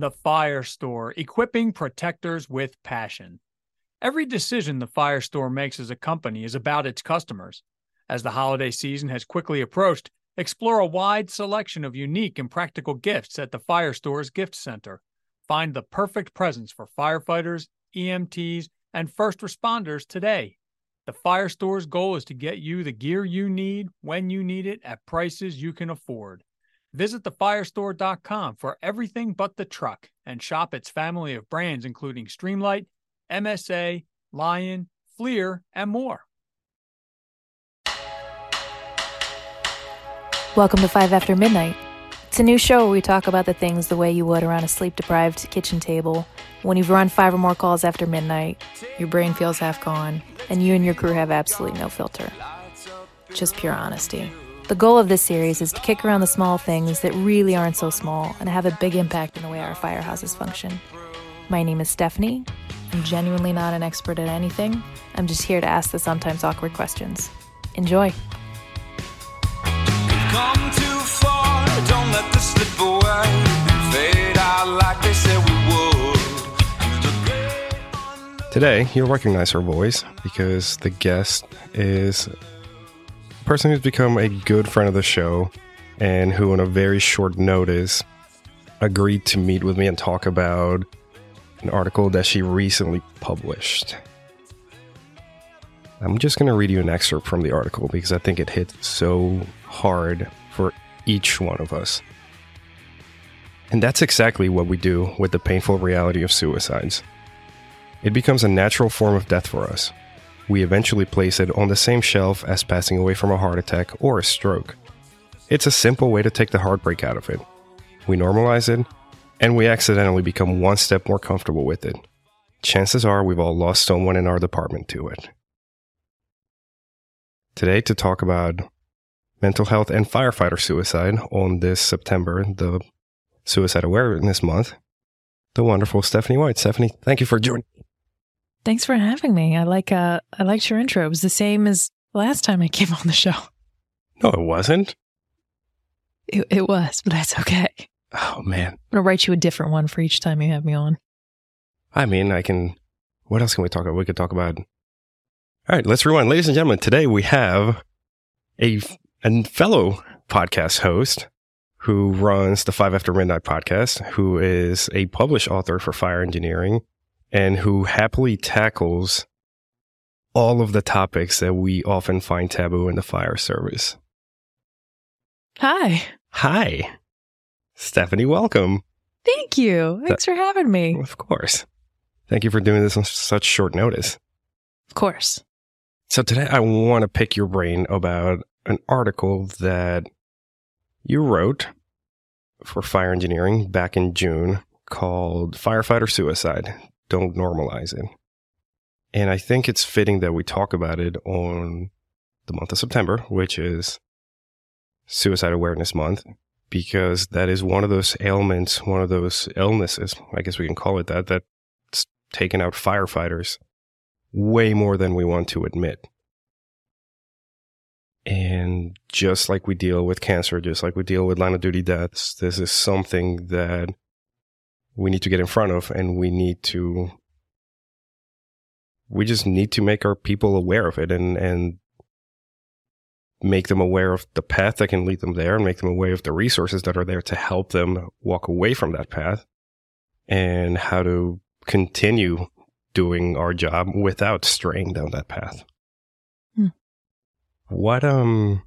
The Fire Store, equipping protectors with passion. Every decision the Fire Store makes as a company is about its customers. As the holiday season has quickly approached, explore a wide selection of unique and practical gifts at the Fire Store's Gift Center. Find the perfect presents for firefighters, EMTs, and first responders today. The Fire Store's goal is to get you the gear you need when you need it at prices you can afford. Visit thefirestore.com for everything but the truck and shop its family of brands including Streamlight, MSA, Lion, FLIR, and more. Welcome to 5 After Midnight. It's a new show where we talk about the things the way you would around a sleep deprived kitchen table. When you've run five or more calls after midnight, your brain feels half gone, and you and your crew have absolutely no filter. Just pure honesty. The goal of this series is to kick around the small things that really aren't so small and have a big impact in the way our firehouses function. My name is Stephanie. I'm genuinely not an expert at anything. I'm just here to ask the sometimes awkward questions. Enjoy. come too far. Don't let this slip away. Fade out like they said we would. Today, you'll recognize her voice because the guest is a person who's become a good friend of the show and who, on a very short notice, agreed to meet with me and talk about an article that she recently published. I'm just going to read you an excerpt from the article because I think it hit so hard for each one of us. And that's exactly what we do with the painful reality of suicides. It becomes a natural form of death for us. We eventually place it on the same shelf as passing away from a heart attack or a stroke. It's a simple way to take the heartbreak out of it. We normalize it, and we accidentally become one step more comfortable with it. Chances are we've all lost someone in our department to it. Today, to talk about mental health and firefighter suicide on this September, the Suicide Awareness Month, the wonderful Stephanie White. Stephanie, thank you for joining. Thanks for having me. I like uh I liked your intro. It was the same as last time I came on the show. No, it wasn't. It, it was, but that's okay. Oh, man. I'm gonna write you a different one for each time you have me on. I mean, I can. What else can we talk about? We could talk about. All right, let's rewind. Ladies and gentlemen, today we have a, a fellow podcast host who runs the Five After Midnight podcast, who is a published author for fire engineering, and who happily tackles all of the topics that we often find taboo in the fire service. Hi. Hi, Stephanie, welcome. Thank you. Thanks for having me. Of course. Thank you for doing this on such short notice. Of course. So today I want to pick your brain about an article that you wrote for fire engineering back in June called Firefighter Suicide. Don't normalize it. And I think it's fitting that we talk about it on the month of September, which is Suicide Awareness Month, because that is one of those ailments, one of those illnesses, I guess we can call it that, that's taken out firefighters way more than we want to admit. And just like we deal with cancer, just like we deal with line of duty deaths, this is something that we need to get in front of and we need to we just need to make our people aware of it and and make them aware of the path that can lead them there and make them aware of the resources that are there to help them walk away from that path and how to continue doing our job without straying down that path. Hmm. What um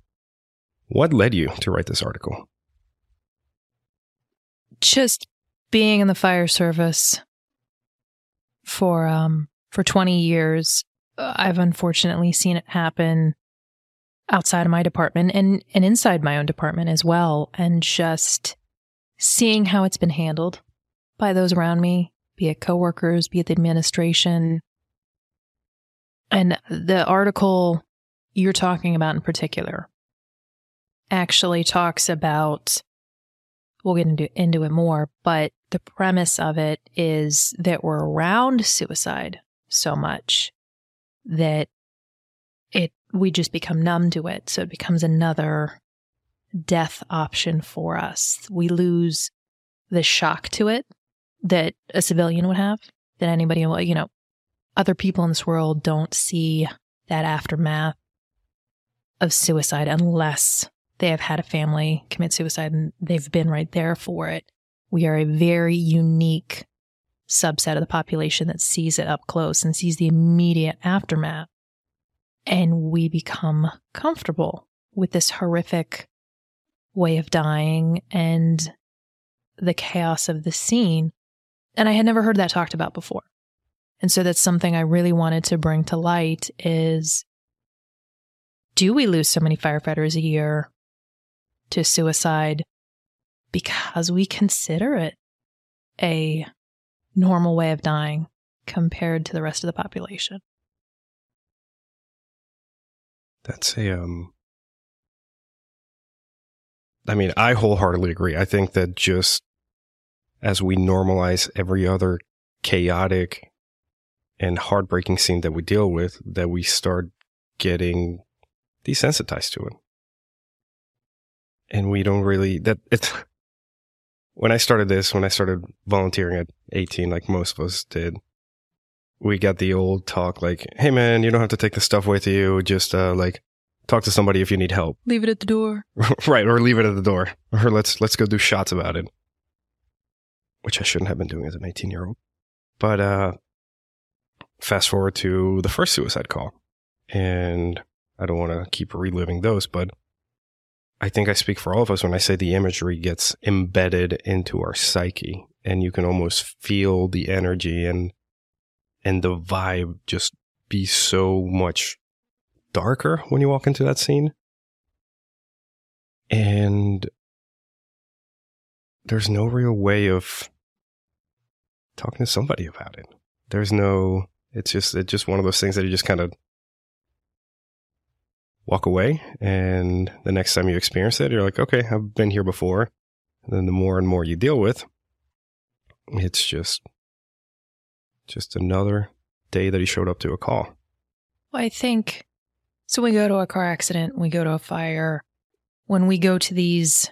what led you to write this article? Just being in the fire service for um for 20 years, I've unfortunately seen it happen outside of my department and and inside my own department as well and just seeing how it's been handled by those around me, be it coworkers, be it the administration. And the article you're talking about in particular actually talks about we'll get into, into it more, but the premise of it is that we're around suicide so much that it we just become numb to it. So it becomes another death option for us. We lose the shock to it that a civilian would have, that anybody, you know, other people in this world don't see that aftermath of suicide unless they have had a family commit suicide and they've been right there for it. We are a very unique subset of the population that sees it up close and sees the immediate aftermath. And we become comfortable with this horrific way of dying and the chaos of the scene. And I had never heard that talked about before. And so that's something I really wanted to bring to light is do we lose so many firefighters a year to suicide because we consider it a normal way of dying compared to the rest of the population? That's a um I mean, I wholeheartedly agree. I think that just as we normalize every other chaotic and heartbreaking scene that we deal with, that we start getting desensitized to it. And we don't really that it's when I started this, when I started volunteering at 18, like most of us did, we got the old talk like, hey man, you don't have to take the stuff with you. Just uh, like talk to somebody if you need help. Leave it at the door. right. Or leave it at the door. Or let's let's go do shots about it. Which I shouldn't have been doing as an 18 year old. But uh fast forward to the first suicide call. And I don't want to keep reliving those, but I think I speak for all of us when I say the imagery gets embedded into our psyche and you can almost feel the energy and and the vibe just be so much darker when you walk into that scene. And there's no real way of talking to somebody about it. There's no it's just it's just one of those things that you just kind of walk away and the next time you experience it you're like okay i've been here before and then the more and more you deal with it's just just another day that he showed up to a call I think so. We go to a car accident, we go to a fire. When we go to these,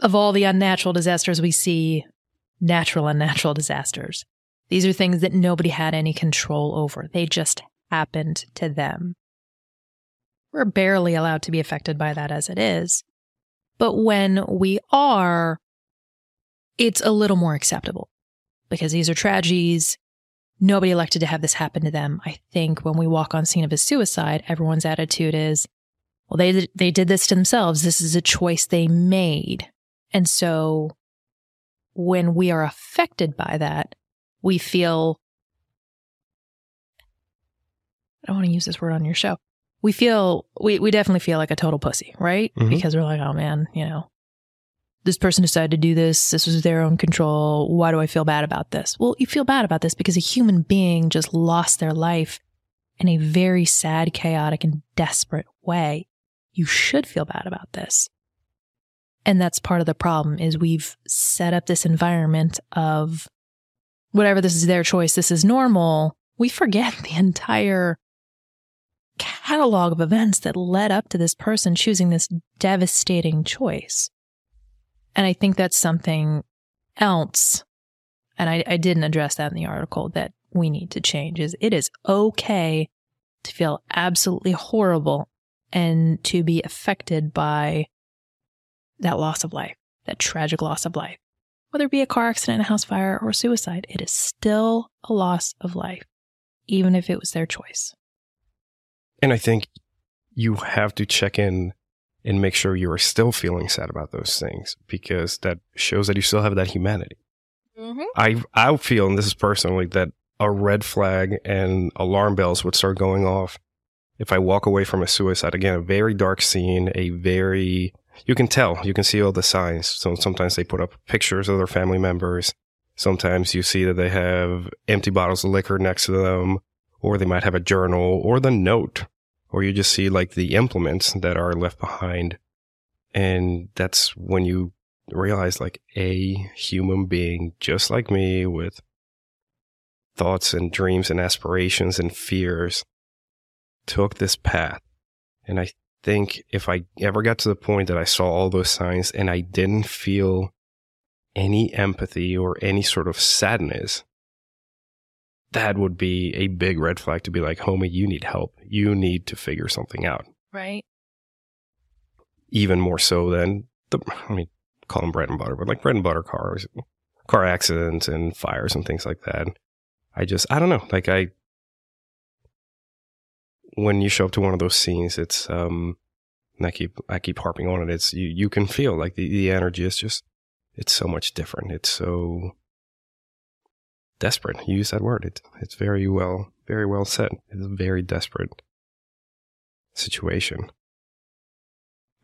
of all the unnatural disasters we see, natural unnatural disasters, these are things that nobody had any control over. They just happened to them. We're barely allowed to be affected by that as it is. But when we are, it's a little more acceptable because these are tragedies nobody elected to have this happen to them. I think when we walk on scene of a suicide, everyone's attitude is, well, they they did this to themselves. This is a choice they made. And so when we are affected by that, we feel I don't want to use this word on your show. We feel we we definitely feel like a total pussy, right? Mhm. Because we're like, oh man, you know, this person decided to do this. This was their own control. Why do I feel bad about this? Well, you feel bad about this because a human being just lost their life in a very sad, chaotic, and desperate way. You should feel bad about this. And that's part of the problem is we've set up this environment of whatever this is their choice, this is normal. We forget the entire catalog of events that led up to this person choosing this devastating choice. And I think that's something else, and I, I didn't address that in the article, that we need to change is it is okay to feel absolutely horrible and to be affected by that loss of life, that tragic loss of life. Whether it be a car accident, a house fire, or suicide, it is still a loss of life, even if it was their choice. And i think you have to check in and make sure you are still feeling sad about those things because that shows that you still have that humanity mm-hmm. I I feel, and this is personally, that a red flag and alarm bells would start going off if I walk away from a suicide. Again, a very dark scene, a very you can tell, you can see all the signs. So sometimes they put up pictures of their family members. Sometimes you see that they have empty bottles of liquor next to them, or they might have a journal or the note, or you just see like the implements that are left behind. And that's when you realize like a human being just like me with thoughts and dreams and aspirations and fears took this path. And I think if I ever got to the point that I saw all those signs and I didn't feel any empathy or any sort of sadness, that would be a big red flag to be like, homie, you need help. You need to figure something out. Right. Even more so than the, I mean, call them bread and butter, but like bread and butter cars, car accidents and fires and things like that. I just, I don't know. Like I, when you show up to one of those scenes, it's, um, and I keep, I keep harping on it. It's, you, you can feel like the, the energy is just, it's so much different. It's so desperate. You use that word. It's, it's very well, very well said. It's a very desperate situation.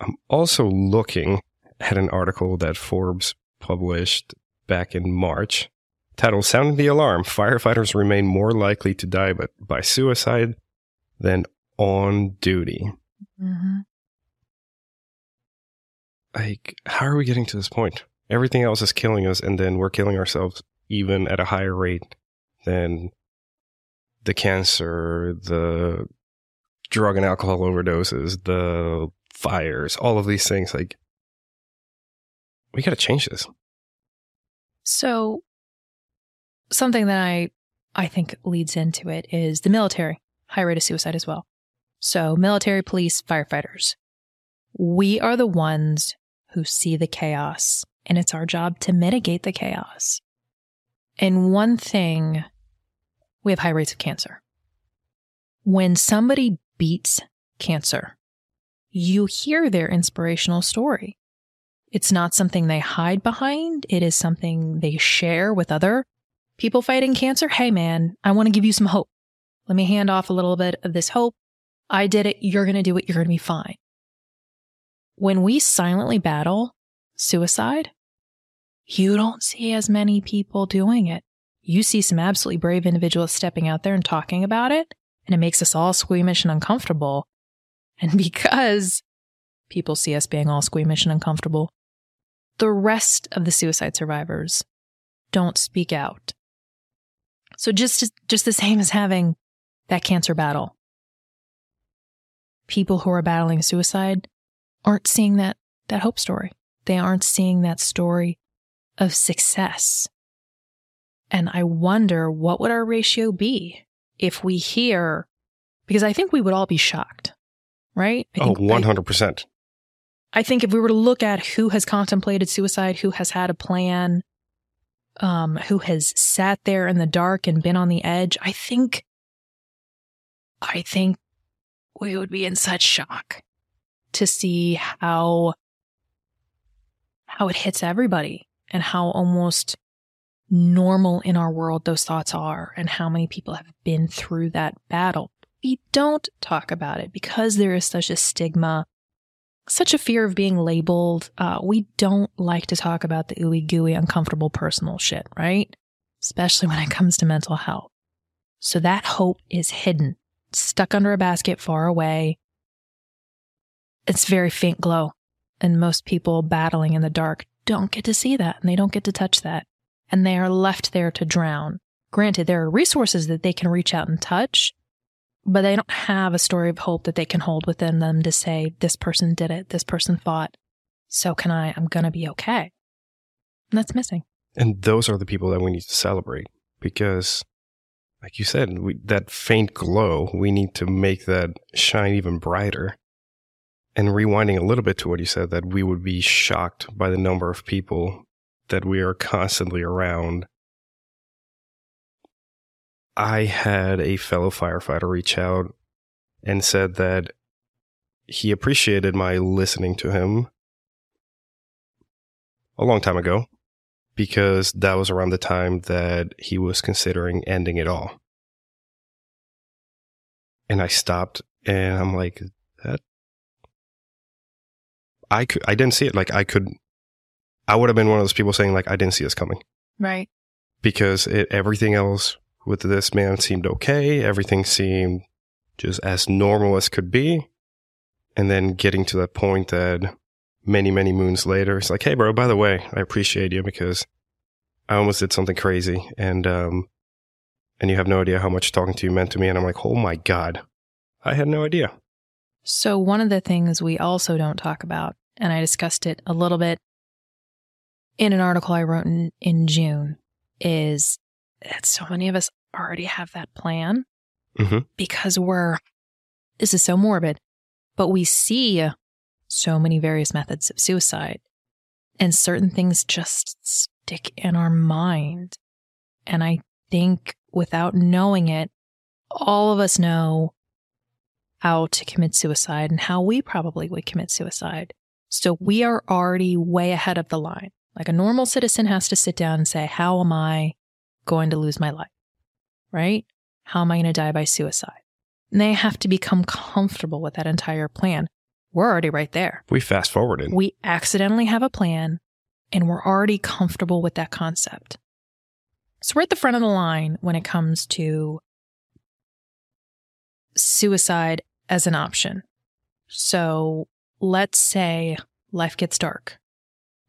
I'm also looking at an article that Forbes published back in March titled Sounding the Alarm Firefighters Remain More Likely to Die by, by Suicide Than On Duty. Mm-hmm. Like, how are we getting to this point? Everything else is killing us, and then we're killing ourselves even at a higher rate than the cancer, the drug and alcohol overdoses, the fires, all of these things. Like, we got to change this. So, something that I I think leads into it is the military high rate of suicide as well. So, military, police, firefighters, we are the ones who see the chaos, and it's our job to mitigate the chaos. And one thing, we have high rates of cancer. When somebody beats cancer, you hear their inspirational story. It's not something they hide behind. It is something they share with other people fighting cancer. Hey, man, I want to give you some hope. Let me hand off a little bit of this hope. I did it. You're going to do it. You're going to be fine. When we silently battle suicide, you don't see as many people doing it. You see some absolutely brave individuals stepping out there and talking about it, and it makes us all squeamish and uncomfortable. And because people see us being all squeamish and uncomfortable, the rest of the suicide survivors don't speak out. So just just the same as having that cancer battle. People who are battling suicide aren't seeing that that hope story. They aren't seeing that story of success. And I wonder what would our ratio be if we hear because I think we would all be shocked, right? I Oh, 100%. I think if we were to look at who has contemplated suicide, who has had a plan, um, who has sat there in the dark and been on the edge, I think, I think we would be in such shock to see how, how it hits everybody and how almost normal in our world those thoughts are and how many people have been through that battle. We don't talk about it because there is such a stigma such a fear of being labeled. Uh, we don't like to talk about the ooey gooey, uncomfortable personal shit, right? Especially when it comes to mental health. So that hope is hidden, stuck under a basket far away. It's very faint glow. And most people battling in the dark don't get to see that and they don't get to touch that. And they are left there to drown. Granted, there are resources that they can reach out and touch, but they don't have a story of hope that they can hold within them to say, this person did it, this person fought. So can I? I'm going to be okay. And that's missing. And those are the people that we need to celebrate because, like you said, we, that faint glow, we need to make that shine even brighter. And rewinding a little bit to what you said, that we would be shocked by the number of people that we are constantly around. I had a fellow firefighter reach out and said that he appreciated my listening to him a long time ago because that was around the time that he was considering ending it all. And I stopped and I'm like, that I could I didn't see it. Like I could I would have been one of those people saying like I didn't see this coming. Right. Because it, everything else with this man seemed okay. Everything seemed just as normal as could be. And then getting to that point that many, many moons later, it's like, hey, bro, by the way, I appreciate you because I almost did something crazy. And, um, and you have no idea how much talking to you meant to me. And I'm like, oh my God, I had no idea. So, one of the things we also don't talk about, and I discussed it a little bit in an article I wrote in, in June is that so many of us already have that plan Mhm. because we're, this is so morbid, but we see so many various methods of suicide and certain things just stick in our mind. And I think without knowing it, all of us know how to commit suicide and how we probably would commit suicide. So we are already way ahead of the line. Like a normal citizen has to sit down and say, How am I going to lose my life? Right? How am I going to die by suicide? And they have to become comfortable with that entire plan. We're already right there. We fast forwarded. We accidentally have a plan and we're already comfortable with that concept. So we're at the front of the line when it comes to suicide as an option. So let's say life gets dark.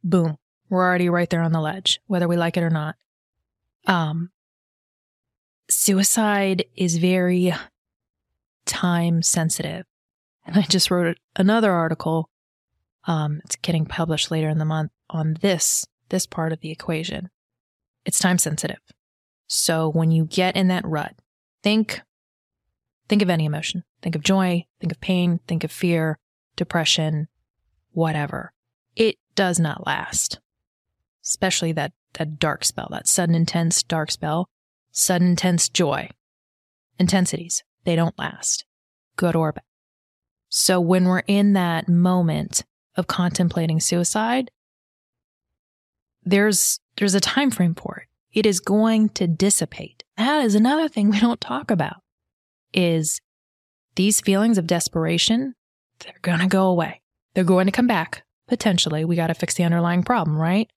Boom. We're already right there on the ledge, whether we like it or not. Um, suicide is very time sensitive. And I just wrote another article. Um, it's getting published later in the month on this, this part of the equation. It's time sensitive. So when you get in that rut, think, think of any emotion. Think of joy, think of pain, think of fear, depression, whatever. It does not last. Especially that, that dark spell, that sudden intense dark spell, sudden intense joy. Intensities, they don't last. Good or bad. So when we're in that moment of contemplating suicide, there's there's a time frame for it. It is going to dissipate. That is another thing we don't talk about. Is these feelings of desperation, they're going to go away. They're going to come back potentially. We got to fix the underlying problem, right?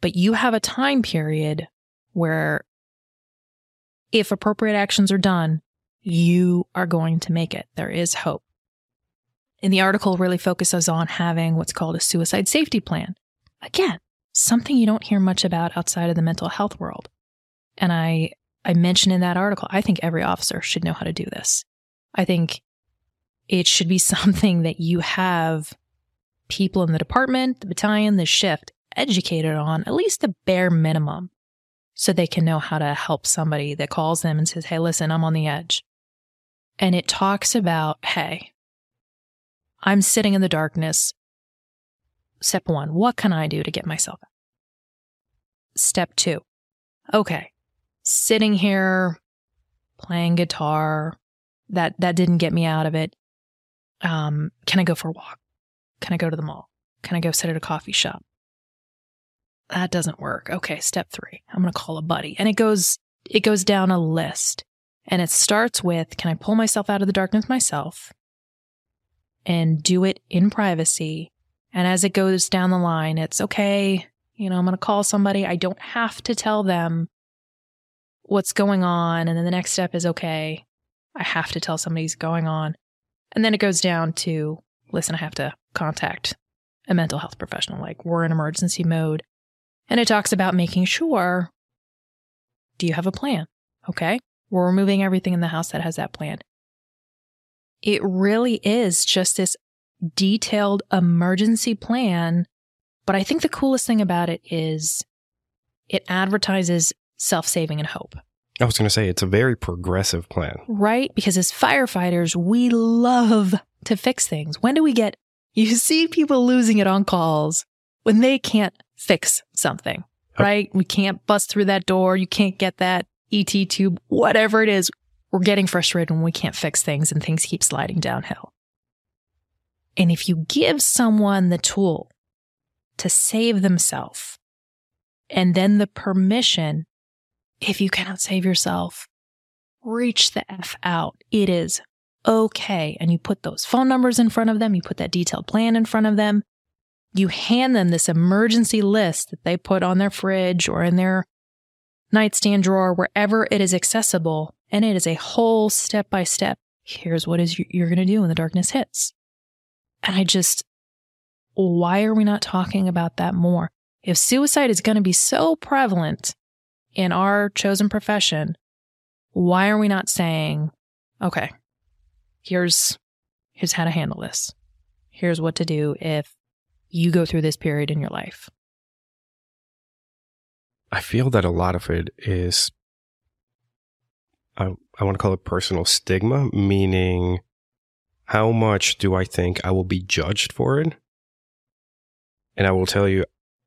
But you have a time period where if appropriate actions are done, you are going to make it. There is hope. And the article really focuses on having what's called a suicide safety plan. Again, something you don't hear much about outside of the mental health world. And I, I mentioned in that article, I think every officer should know how to do this. I think it should be something that you have people in the department, the battalion, the shift educated on at least the bare minimum so they can know how to help somebody that calls them and says, Hey, listen, I'm on the edge. And it talks about, Hey, I'm sitting in the darkness. Step one, what can I do to get myself out? Step two, okay, sitting here playing guitar, that, that didn't get me out of it. Um, can I go for a walk? Can I go to the mall? Can I go sit at a coffee shop? That doesn't work. Okay, step three, I'm going to call a buddy. And it goes, it goes down a list and it starts with, can I pull myself out of the darkness myself? and do it in privacy. And as it goes down the line, it's okay, you know, I'm going to call somebody. I don't have to tell them what's going on. And then the next step is okay, I have to tell somebody's going on. And then it goes down to listen, I have to contact a mental health professional, like we're in emergency mode. And it talks about making sure do you have a plan? Okay. We're removing everything in the house that has that plan it really is just this detailed emergency plan. But I think the coolest thing about it is it advertises self saving and hope. I was going to say it's a very progressive plan. Right? Because as firefighters, we love to fix things. When do we get, you see people losing it on calls when they can't fix something, right? We can't bust through that door. You can't get that ET tube, whatever it is. We're getting frustrated when we can't fix things and things keep sliding downhill. And if you give someone the tool to save themselves and then the permission, if you cannot save yourself, reach the F out. It is okay. And you put those phone numbers in front of them, you put that detailed plan in front of them, you hand them this emergency list that they put on their fridge or in their nightstand drawer, wherever it is accessible. And it is a whole step by step. Here's what is you're going to do when the darkness hits. And I just, why are we not talking about that more? If suicide is going to be so prevalent in our chosen profession, why are we not saying, okay, here's, here's how to handle this. Here's what to do if you go through this period in your life. I feel that a lot of it is, I, I want to call it personal stigma, meaning how much do I think I will be judged for it? And I will tell you,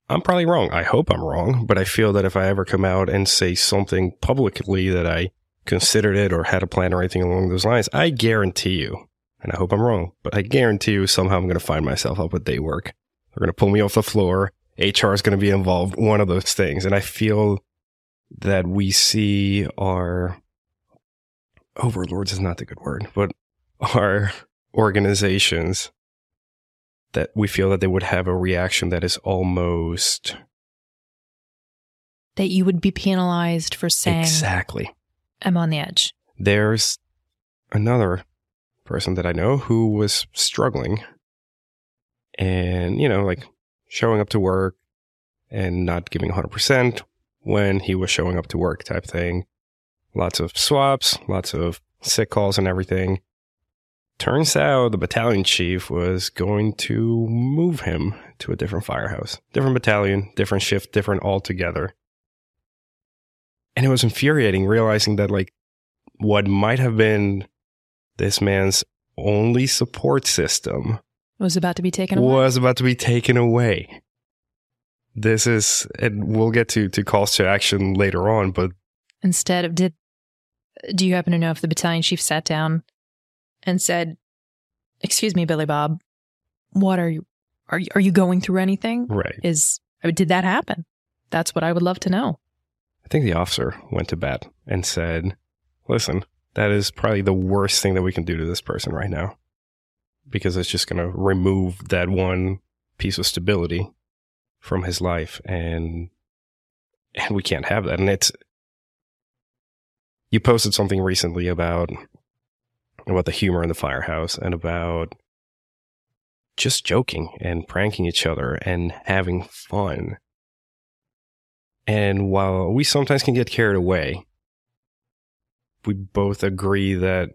I'm probably wrong. I hope I'm wrong, but I feel that if I ever come out and say something publicly that I considered it or had a plan or anything along those lines, I guarantee you, and I hope I'm wrong, but I guarantee you somehow I'm going to find myself up with day work. They're going to pull me off the floor. HR is going to be involved, one of those things. And I feel that we see our oh, overlords is not the good word, but our organizations that we feel that they would have a reaction that is almost That you would be penalized for saying, exactly. I'm on the edge. There's another person that I know who was struggling and, you know, like showing up to work and not giving 100% when he was showing up to work type thing. Lots of swaps, lots of sick calls and everything. Turns out the battalion chief was going to move him to a different firehouse. Different battalion, different shift, different altogether. And it was infuriating realizing that, like, what might have been this man's only support system Was about to be taken away. was about to be taken away. This is, and we'll get to, to calls to action later on, but Instead of did do you happen to know if the battalion chief sat down and said, "Excuse me, Billy Bob, what are you are you, are you going through anything? right. Is did that happen? That's what I would love to know." I think the officer went to bat and said, listen, that is probably the worst thing that we can do to this person right now because it's just going to remove that one piece of stability from his life and and we can't have that and it's you posted something recently about about the humor in the firehouse and about just joking and pranking each other and having fun and while we sometimes can get carried away, we both agree that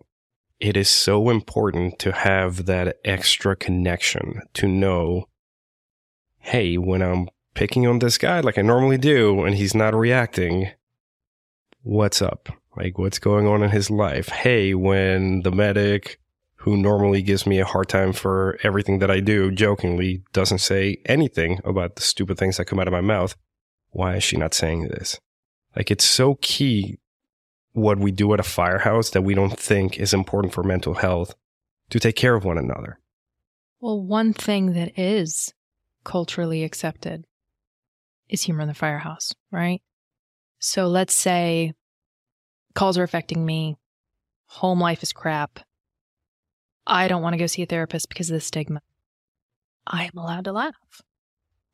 it is so important to have that extra connection to know, hey, when I'm picking on this guy like I normally do and he's not reacting, what's up? Like, what's going on in his life? Hey, when the medic who normally gives me a hard time for everything that I do jokingly doesn't say anything about the stupid things that come out of my mouth why is she not saying this? Like it's so key what we do at a firehouse that we don't think is important for mental health to take care of one another. Well, one thing that is culturally accepted is humor in the firehouse, right? So let's say calls are affecting me, home life is crap. I don't want to go see a therapist because of the stigma. I am allowed to laugh.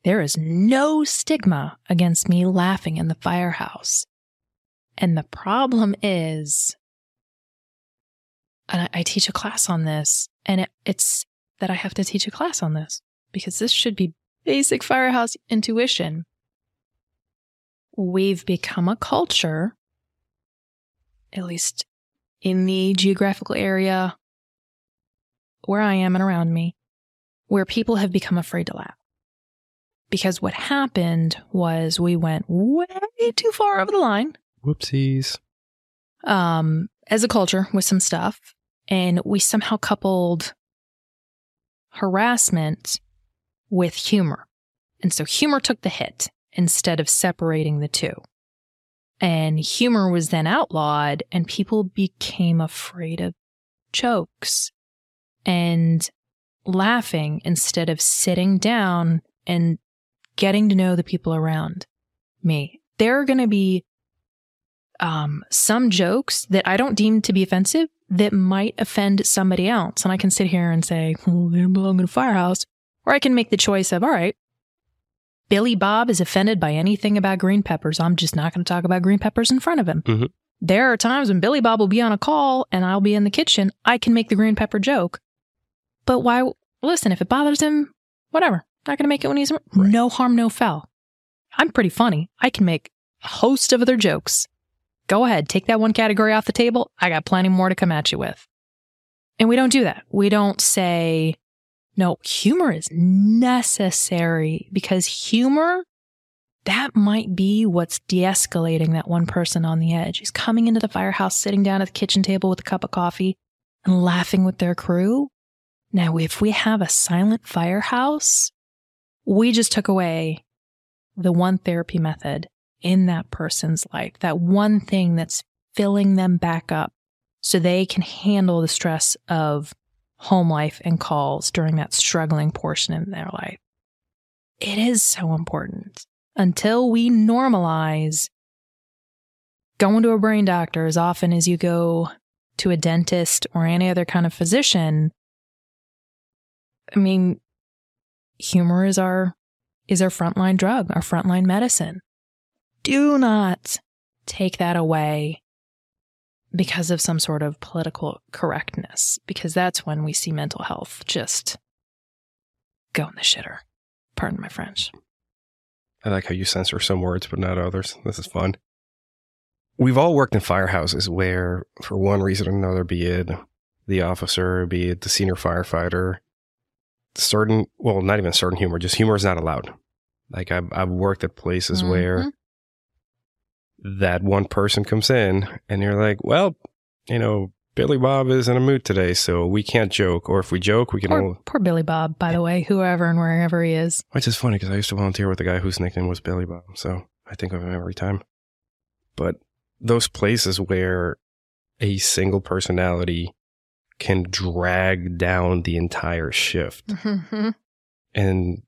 There is no stigma against me laughing in the firehouse. And the problem is, and I, I teach a class on this, and it, it's that I have to teach a class on this because this should be basic firehouse intuition. We've become a culture, at least in the geographical area where I am and around me, where people have become afraid to laugh. Because what happened was we went way too far over the line Whoopsies. um, as a culture with some stuff, and we somehow coupled harassment with humor. And so humor took the hit instead of separating the two. And humor was then outlawed, and people became afraid of jokes and laughing instead of sitting down and getting to know the people around me. There are going to be um, some jokes that I don't deem to be offensive that might offend somebody else. And I can sit here and say, well, they don't belong in a firehouse. Or I can make the choice of, all right, Billy Bob is offended by anything about green peppers. I'm just not going to talk about green peppers in front of him. Mhm. There are times when Billy Bob will be on a call and I'll be in the kitchen. I can make the green pepper joke. But why? Listen, if it bothers him, whatever. Not going to make it when he's no harm, no foul. I'm pretty funny. I can make a host of other jokes. Go ahead, take that one category off the table. I got plenty more to come at you with. And we don't do that. We don't say, no, humor is necessary because humor that might be what's de escalating that one person on the edge. He's coming into the firehouse, sitting down at the kitchen table with a cup of coffee and laughing with their crew. Now, if we have a silent firehouse, we just took away the one therapy method in that person's life, that one thing that's filling them back up so they can handle the stress of home life and calls during that struggling portion in their life. It is so important until we normalize going to a brain doctor as often as you go to a dentist or any other kind of physician. I mean, humor is our is our frontline drug, our frontline medicine. Do not take that away because of some sort of political correctness, because that's when we see mental health just go in the shitter. Pardon my French. I like how you censor some words but not others. This is fun. We've all worked in firehouses where, for one reason or another, be it the officer, be it the senior firefighter, certain, well, not even certain humor, just humor is not allowed. Like I've, I've worked at places where Mhm. That one person comes in and you're like, well, you know, Billy Bob is in a mood today, so we can't joke. Or if we joke, we can Poor, all. poor Billy Bob, by the way, whoever and wherever he is. Which is funny because I used to volunteer with a guy whose nickname was Billy Bob, so I think of him every time. But those places where a single personality can drag down the entire shift, mm-hmm. and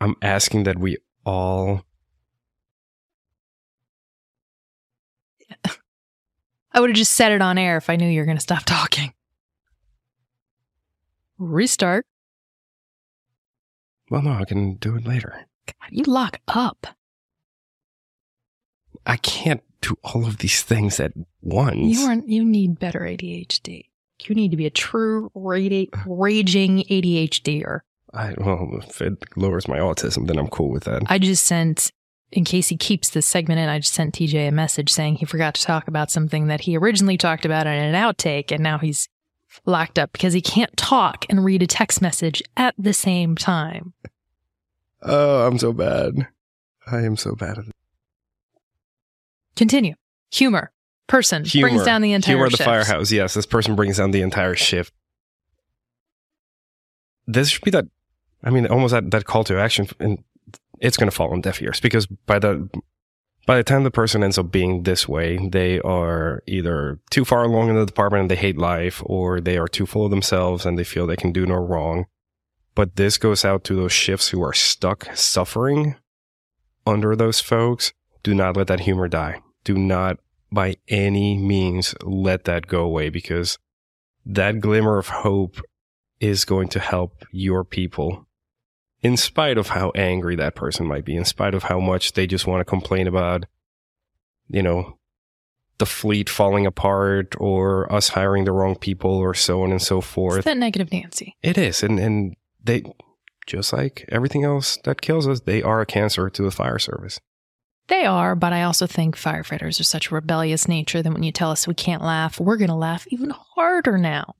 I'm asking that we all I would have just said it on air if I knew you were going to stop talking. Restart. well no, I can do it later. God, you lock up. I can't do all of these things at once. You are you need better ADHD. You need to be a true radi- raging ADHDer. I, well, if it lowers my autism, then I'm cool with that. I just sent, in case he keeps this segment in, I just sent TJ a message saying he forgot to talk about something that he originally talked about in an outtake, and now he's locked up because he can't talk and read a text message at the same time. oh, I'm so bad. I am so bad at it. Continue. Humor. Person brings down the entire Humor the shift. firehouse. Yes, this person brings down the entire shift. This should be that. I mean, almost that, that call to action, and it's going to fall on deaf ears because by the by the time the person ends up being this way, they are either too far along in the department and they hate life, or they are too full of themselves and they feel they can do no wrong. But this goes out to those shifts who are stuck suffering under those folks. Do not let that humor die. Do not by any means let that go away because that glimmer of hope is going to help your people in spite of how angry that person might be, in spite of how much they just want to complain about, you know, the fleet falling apart or us hiring the wrong people or so on and so It's forth. that negative Nancy. It is. And, and they, just like everything else that kills us, they are a cancer to the fire service. They are, but I also think firefighters are such a rebellious nature that when you tell us we can't laugh, we're going to laugh even harder now.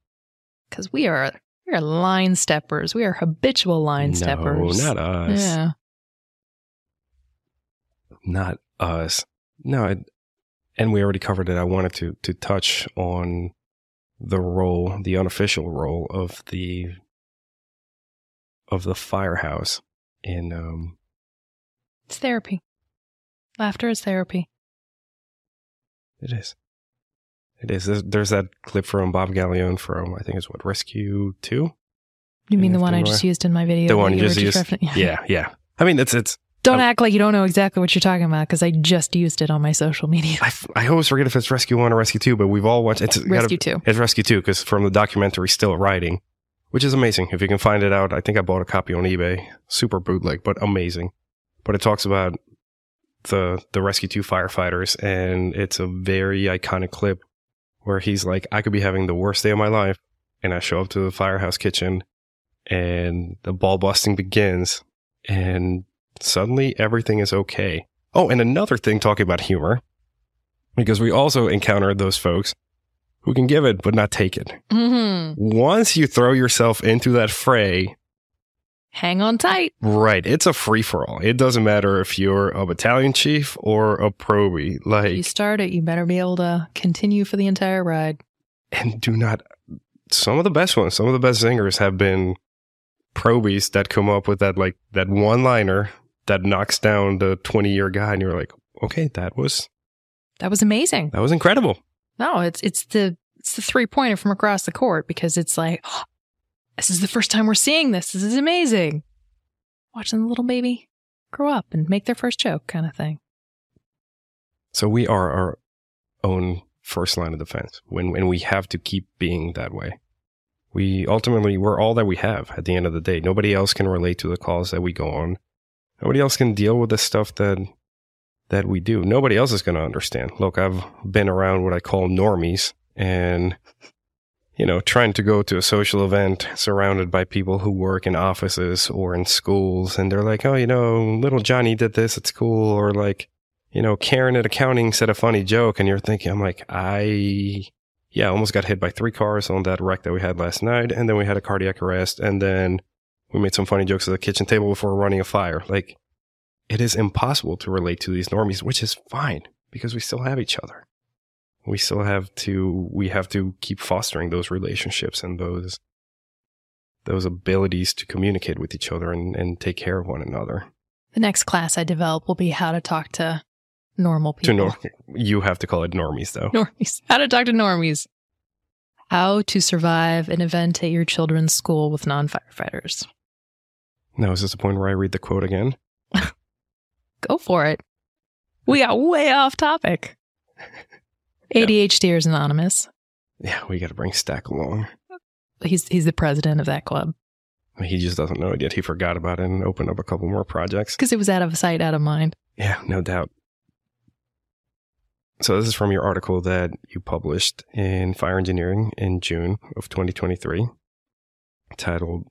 Because we are we are line steppers. We are habitual line steppers. No, not us. Yeah. not us. No, and we already covered it. I wanted to to touch on the role, the unofficial role of the of the firehouse in um It's therapy. Laughter is therapy. it is. It is. There's, there's that clip from Bob Gallione from I think it's what Rescue Two. You mean the one I just used in my video? The one you just used. referencing? Yeah, yeah. I mean, it's it's. Don't act like you don't know exactly what you're talking about because I just used it on my social media. I, f- I always forget if it's Rescue One or Rescue Two, but we've all watched. It's Rescue 2. It's Rescue 2 because from the documentary Still Riding, which is amazing. If you can find it out, I think I bought a copy on eBay. Super bootleg, but amazing. But it talks about the the Rescue 2 firefighters, and it's a very iconic clip where he's like, I could be having the worst day of my life, and I show up to the firehouse kitchen, and the ball busting begins, and suddenly everything is okay. Oh, and another thing talking about humor, because we also encountered those folks who can give it but not take it. Mm-hmm. Once you throw yourself into that fray, hang on tight. Right. It's a free for all. It doesn't matter if you're a battalion chief or a probie. Like, you start it, you better be able to continue for the entire ride. and do not. Some of the best ones, some of the best singers have been probies that come up with that, like, that one liner that knocks down the 20 year guy. And you're like, okay, that was, That was amazing. that was incredible. No, it's it's the it's the three pointer from across the court because it's like "Oh, this is the first time we're seeing this. This is amazing. Watching the little baby grow up and make their first joke, kind of thing. So we are our own first line of defense when, and we have to keep being that way. We ultimately, we're all that we have at the end of the day. Nobody else can relate to the calls that we go on. Nobody else can deal with the stuff that, that we do. Nobody else is going to understand. Look, I've been around what I call normies and, you know, trying to go to a social event surrounded by people who work in offices or in schools. And they're like, oh, you know, little Johnny did this at school or like, you know, Karen at accounting said a funny joke, and you're thinking, I'm like, I, yeah, almost got hit by three cars on that wreck that we had last night, and then we had a cardiac arrest, and then we made some funny jokes at the kitchen table before running a fire. Like, it is impossible to relate to these normies, which is fine because we still have each other. We still have to, we have to keep fostering those relationships and those, those abilities to communicate with each other and, and take care of one another. The next class I develop will be how to talk to normal To people. nor- you have to call it normies though. normies. How to talk to normies. How to survive an event at your children's school with non firefighters. Now, is this the point where I read the quote again? Go for it. We got way off topic. ADHDers Anonymous. Yeah, we got to bring Stack along. He's he's the president of that club He just doesn't know it yet. He forgot about it and opened up a couple more projects. because it was out of sight, out of mind. Yeah, no doubt. So, this is from your article that you published in Fire Engineering in June of 2023, titled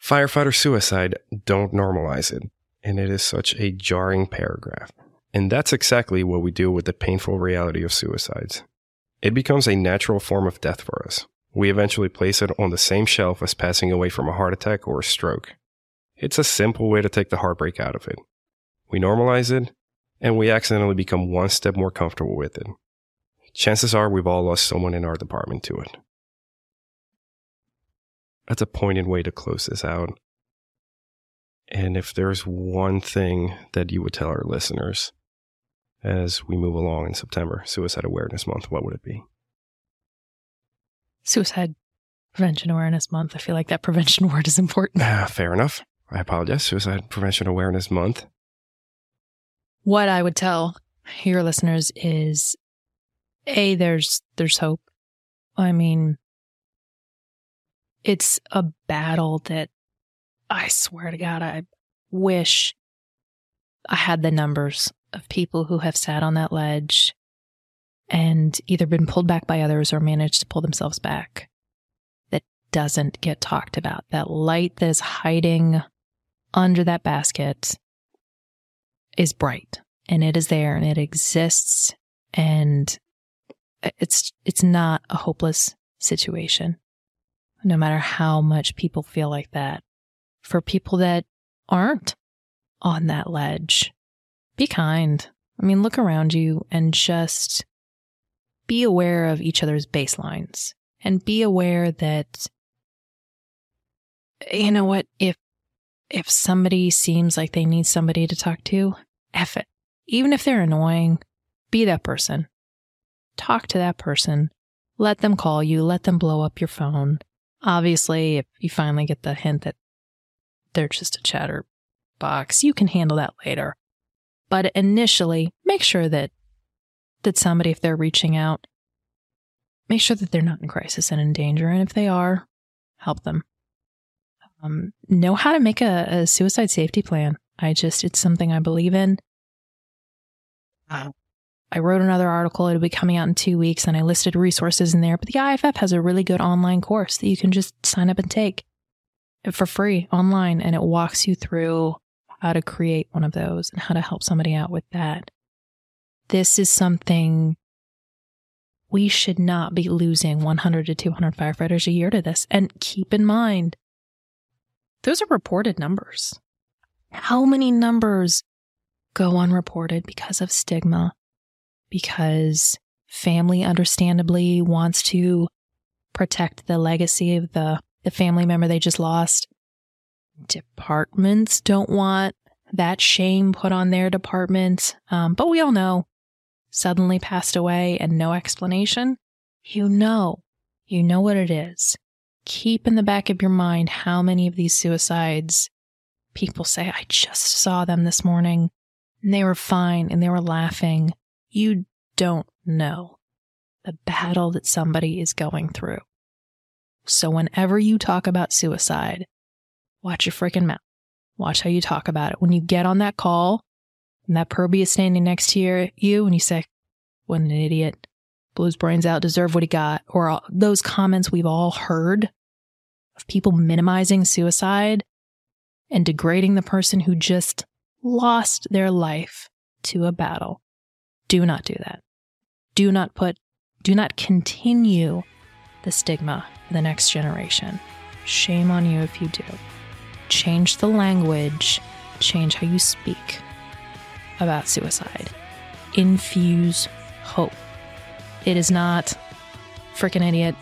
Firefighter Suicide Don't Normalize It. And it is such a jarring paragraph. And that's exactly what we do with the painful reality of suicides. It becomes a natural form of death for us. We eventually place it on the same shelf as passing away from a heart attack or a stroke. It's a simple way to take the heartbreak out of it. We normalize it, and we accidentally become one step more comfortable with it. Chances are we've all lost someone in our department to it. That's a pointed way to close this out. And if there's one thing that you would tell our listeners as we move along in September, Suicide Awareness Month, what would it be? Suicide Prevention Awareness Month. I feel like that prevention word is important. Ah, fair enough. I apologize. Suicide Prevention Awareness Month. What I would tell your listeners is A, there's there's hope. I mean it's a battle that I swear to God, I wish I had the numbers of people who have sat on that ledge and either been pulled back by others or managed to pull themselves back. That doesn't get talked about. That light that is hiding under that basket is bright and it is there and it exists and it's it's not a hopeless situation no matter how much people feel like that for people that aren't on that ledge be kind i mean look around you and just be aware of each other's baselines and be aware that you know what if if somebody seems like they need somebody to talk to F it. Even if they're annoying, be that person. Talk to that person. Let them call you. Let them blow up your phone. Obviously, if you finally get the hint that they're just a chatterbox, you can handle that later. But initially, make sure that that somebody, if they're reaching out, make sure that they're not in crisis and in danger. And if they are, help them. Um, know how to make a, a suicide safety plan. I just, it's something I believe in. I wrote another article. It'll be coming out in two weeks, and I listed resources in there. But the IFF has a really good online course that you can just sign up and take for free online, and it walks you through how to create one of those and how to help somebody out with that. This is something we should not be losing 100 to 200 firefighters a year to this. And keep in mind, those are reported numbers. How many numbers go unreported because of stigma? Because family understandably wants to protect the legacy of the, the family member they just lost. Departments don't want that shame put on their department. Um, but we all know suddenly passed away and no explanation. You know, you know what it is. Keep in the back of your mind how many of these suicides people say, I just saw them this morning and they were fine and they were laughing. You don't know the battle that somebody is going through. So whenever you talk about suicide, watch your freaking mouth. Watch how you talk about it. When you get on that call and that probie is standing next to you and you say, what an idiot, blew his brains out, deserve what he got, or all, those comments we've all heard of people minimizing suicide and degrading the person who just lost their life to a battle. Do not do that. Do not put, do not continue the stigma for the next generation. Shame on you if you do change the language, change how you speak about suicide. Infuse hope. It is not freaking idiot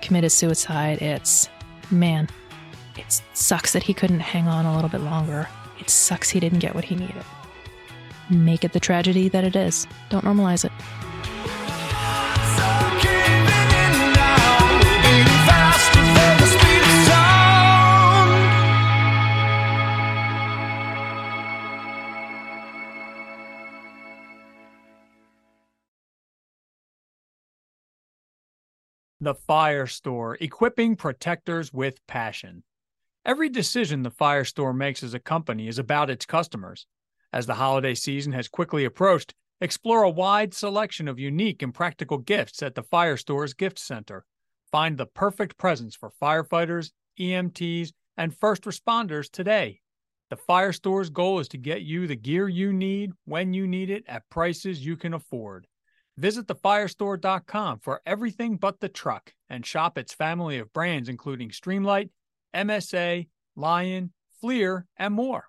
committed suicide. It's man, it sucks that he couldn't hang on a little bit longer. It sucks he didn't get what he needed. Make it the tragedy that it is. Don't normalize it. The Fire Store, equipping protectors with passion. Every decision the Fire Store makes as a company is about its customers. As the holiday season has quickly approached, explore a wide selection of unique and practical gifts at the Fire Store's Gift Center. Find the perfect presents for firefighters, EMTs, and first responders today. The Fire Store's goal is to get you the gear you need when you need it at prices you can afford. Visit thefirestore.com for everything but the truck and shop its family of brands, including Streamlight, MSA, Lion, FLIR, and more.